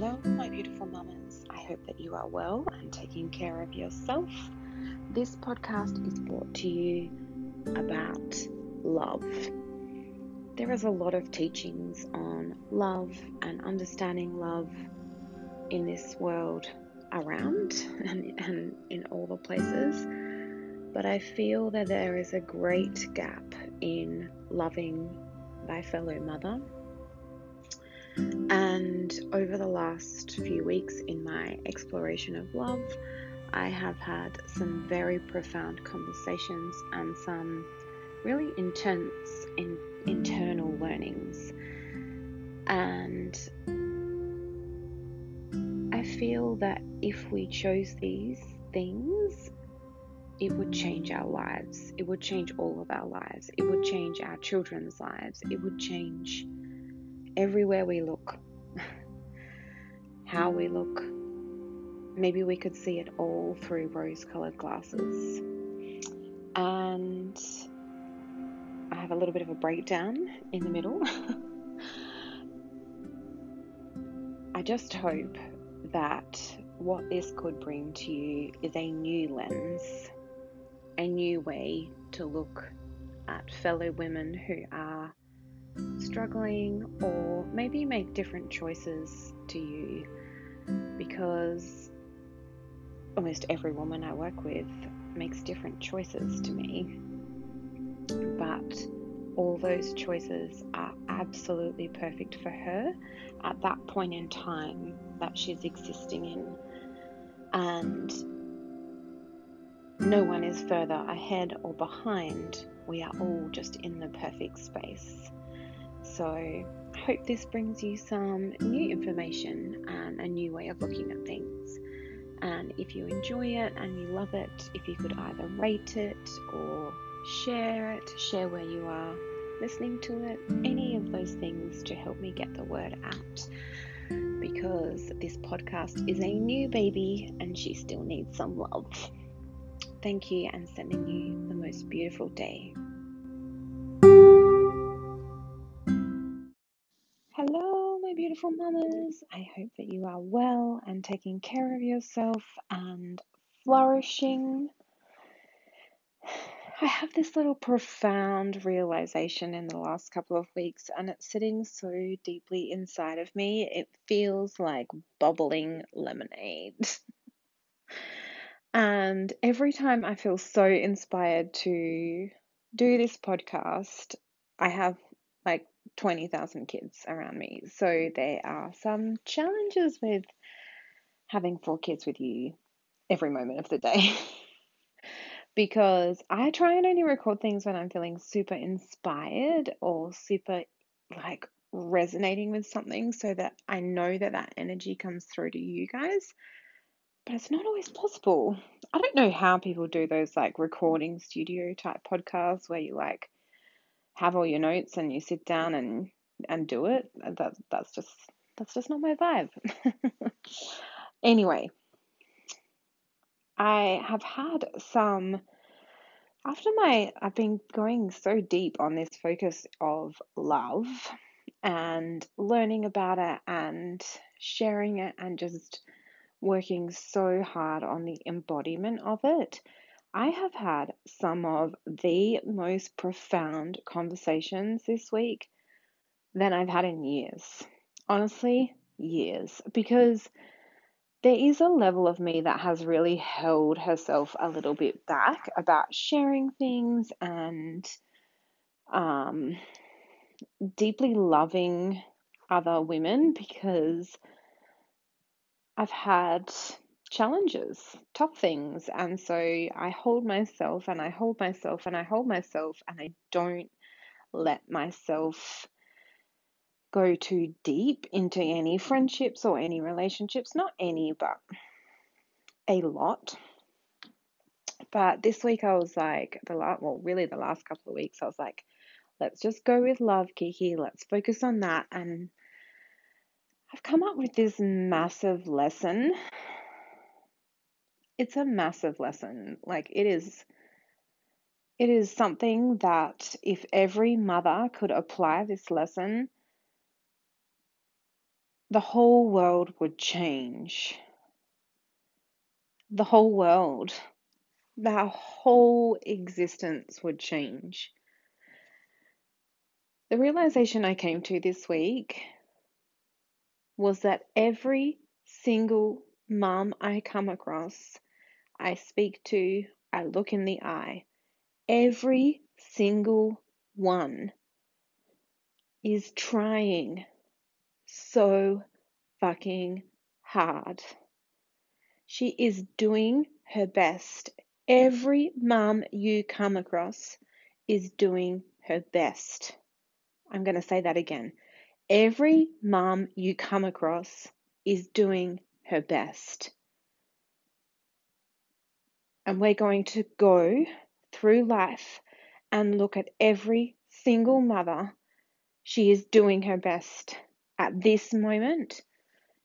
Hello, my beautiful mamas. I hope that you are well and taking care of yourself. This podcast is brought to you about love. There is a lot of teachings on love and understanding love in this world around and, and in all the places, but I feel that there is a great gap in loving thy fellow mother and over the last few weeks in my exploration of love, I have had some very profound conversations and some really intense in, internal learnings. And I feel that if we chose these things, it would change our lives. It would change all of our lives. It would change our children's lives. It would change everywhere we look, how we look. Maybe we could see it all through rose colored glasses. And I have a little bit of a breakdown in the middle. I just hope that what this could bring to you is a new lens, a new way to look at fellow women who are struggling, or maybe make different choices to you because almost every woman I work with makes different choices to me. But all those choices are absolutely perfect for her at that point in time that she's existing in. And no one is further ahead or behind. We are all just in the perfect space. So, I hope this brings you some new information and a new way of looking at things. And if you enjoy it and you love it, if you could either rate it or share it, share where you are listening to it, any of those things to help me get the word out. Because this podcast is a new baby and she still needs some love. Thank you and sending you the most beautiful day. Beautiful mamas. I hope that you are well and taking care of yourself and flourishing. I have this little profound realization in the last couple of weeks, and it's sitting so deeply inside of me. It feels like bubbling lemonade. and every time I feel so inspired to do this podcast, I have like 20,000 kids around me. So there are some challenges with having four kids with you every moment of the day. because I try and only record things when I'm feeling super inspired or super like resonating with something so that I know that that energy comes through to you guys. But it's not always possible. I don't know how people do those like recording studio type podcasts where you like have all your notes and you sit down and and do it. That that's just that's just not my vibe. anyway, I have had some after my I've been going so deep on this focus of love and learning about it and sharing it and just working so hard on the embodiment of it. I have had some of the most profound conversations this week than I've had in years. Honestly, years. Because there is a level of me that has really held herself a little bit back about sharing things and um, deeply loving other women because I've had challenges, tough things. And so I hold myself and I hold myself and I hold myself and I don't let myself go too deep into any friendships or any relationships. Not any, but a lot. But this week I was like, the last, well, really the last couple of weeks, I was like, let's just go with love, Kiki. Let's focus on that. And I've come up with this massive lesson it's a massive lesson. Like it is it is something that if every mother could apply this lesson, the whole world would change. The whole world, our whole existence would change. The realization I came to this week was that every single mum I come across, I speak to, I look in the eye, every single one is trying so fucking hard. She is doing her best. Every mum you come across is doing her best. I'm going to say that again. Every mum you come across is doing her best. And we're going to go through life and look at every single mother. She is doing her best at this moment,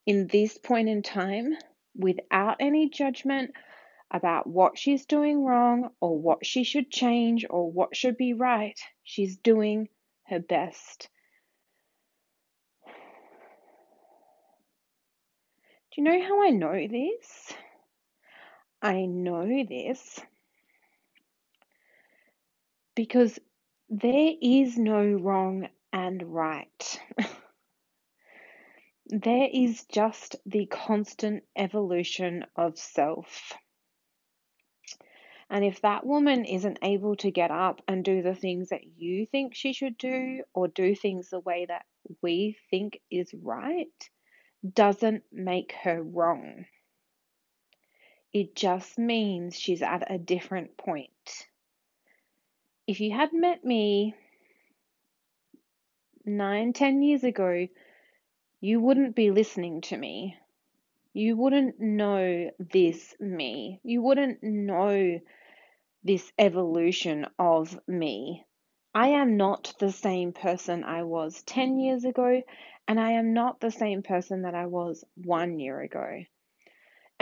in this point in time, without any judgment about what she's doing wrong or what she should change or what should be right. She's doing her best. Do you know how I know this? I know this because there is no wrong and right. there is just the constant evolution of self. And if that woman isn't able to get up and do the things that you think she should do, or do things the way that we think is right, doesn't make her wrong. It just means she's at a different point. If you had met me nine, ten years ago, you wouldn't be listening to me. You wouldn't know this me. You wouldn't know this evolution of me. I am not the same person I was 10 years ago, and I am not the same person that I was one year ago.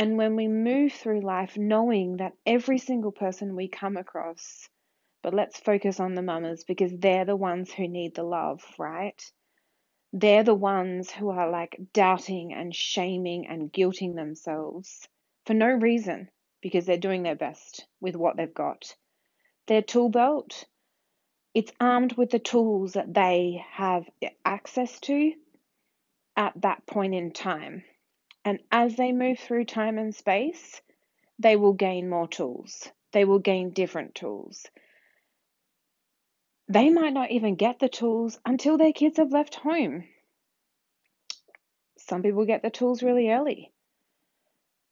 And when we move through life knowing that every single person we come across, but let's focus on the mamas because they're the ones who need the love, right? They're the ones who are like doubting and shaming and guilting themselves for no reason because they're doing their best with what they've got. Their tool belt, it's armed with the tools that they have access to at that point in time. And as they move through time and space, they will gain more tools. They will gain different tools. They might not even get the tools until their kids have left home. Some people get the tools really early.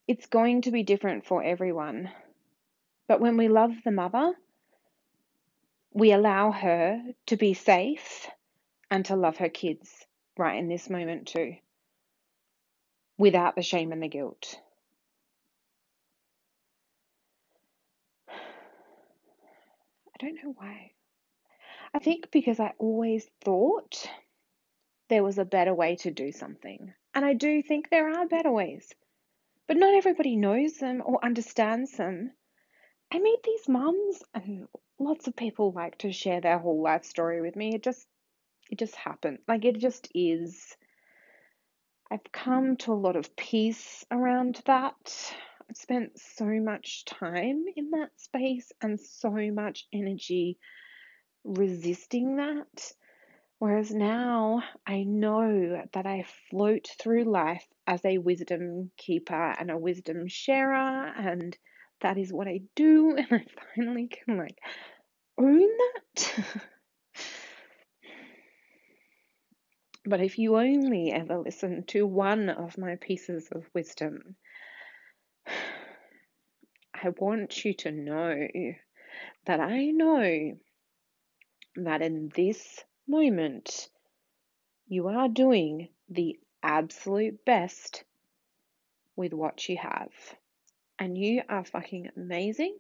It's going to be different for everyone. But when we love the mother, we allow her to be safe and to love her kids right in this moment too, without the shame and the guilt. I don't know why. I think because I always thought there was a better way to do something. And I do think there are better ways but not everybody knows them or understands them. I meet these mums, and lots of people like to share their whole life story with me. It just, it just happened. Like it just is. I've come to a lot of peace around that. I've spent so much time in that space and so much energy resisting that Whereas now I know that I float through life as a wisdom keeper and a wisdom sharer, and that is what I do, and I finally can like own that. but if you only ever listen to one of my pieces of wisdom, I want you to know that I know that in this moment, you are doing the absolute best with what you have. And you are fucking amazing.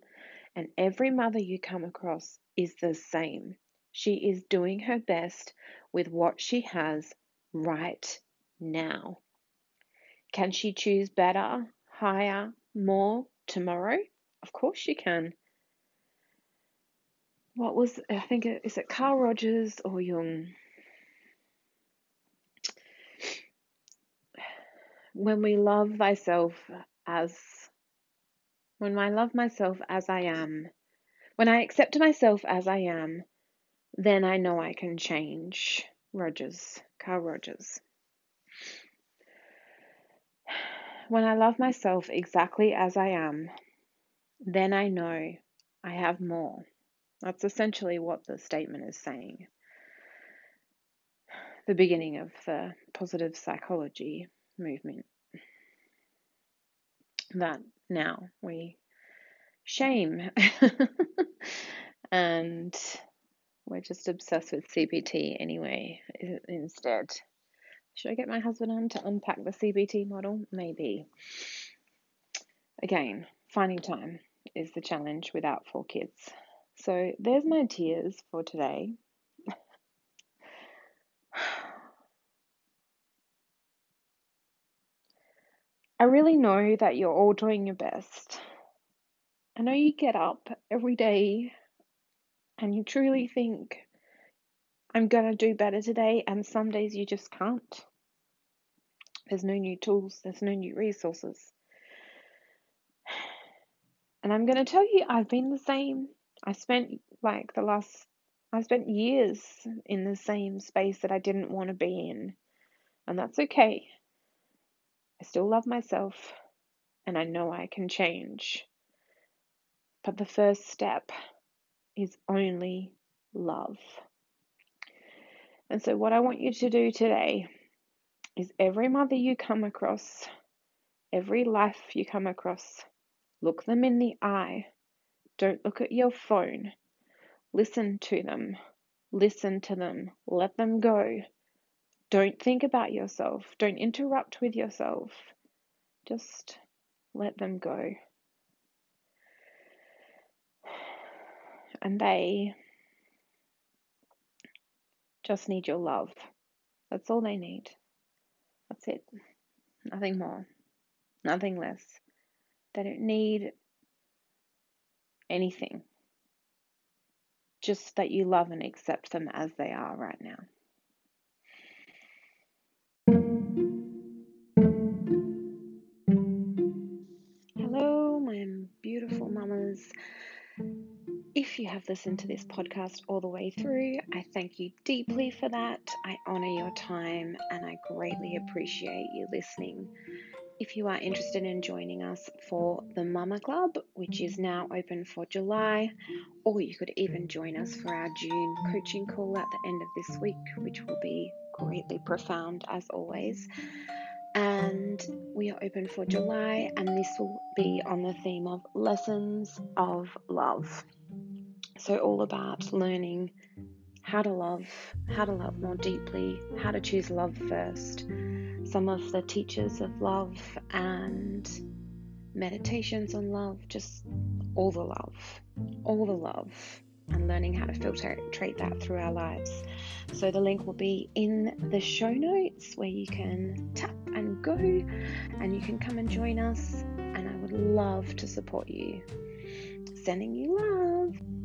And every mother you come across is the same. She is doing her best with what she has right now. Can she choose better, higher, more tomorrow? Of course she can what was I think is it Carl Rogers or Jung? when we love thyself as when I love myself as I am, when I accept myself as I am, then I know I can change. Rogers, Carl Rogers. When I love myself exactly as I am, then I know I have more. That's essentially what the statement is saying. The beginning of the positive psychology movement. That now we shame and we're just obsessed with CBT anyway, instead. Should I get my husband on to unpack the CBT model? Maybe. Again, finding time is the challenge without four kids. So there's my tears for today. I really know that you're all doing your best. I know you get up every day and you truly think, I'm going to do better today, and some days you just can't. There's no new tools, there's no new resources. And I'm going to tell you, I've been the same. I spent like the last, I spent years in the same space that I didn't want to be in. And that's okay. I still love myself and I know I can change. But the first step is only love. And so, what I want you to do today is every mother you come across, every life you come across, look them in the eye. Don't look at your phone. Listen to them. Listen to them. Let them go. Don't think about yourself. Don't interrupt with yourself. Just let them go. And they just need your love. That's all they need. That's it. Nothing more. Nothing less. They don't need anything. Just that you love and accept them as they are right now. Hello, my beautiful mamas. If you have listened to this podcast all the way through, I thank you deeply for that. I honor your time and I greatly appreciate you listening. If you are interested in joining us for the Mama Club, which is now open for July, or you could even join us for our June coaching call at the end of this week, which will be greatly profound as always. And we are open for July, and this will be on the theme of lessons of love. So, all about learning how to love, how to love more deeply, how to choose love first, some of the teachers of love and meditations on love, just all the love, all the love, and learning how to filter, filtrate that through our lives. So, the link will be in the show notes where you can tap and go, and you can come and join us. And I would love to support you. Sending you love.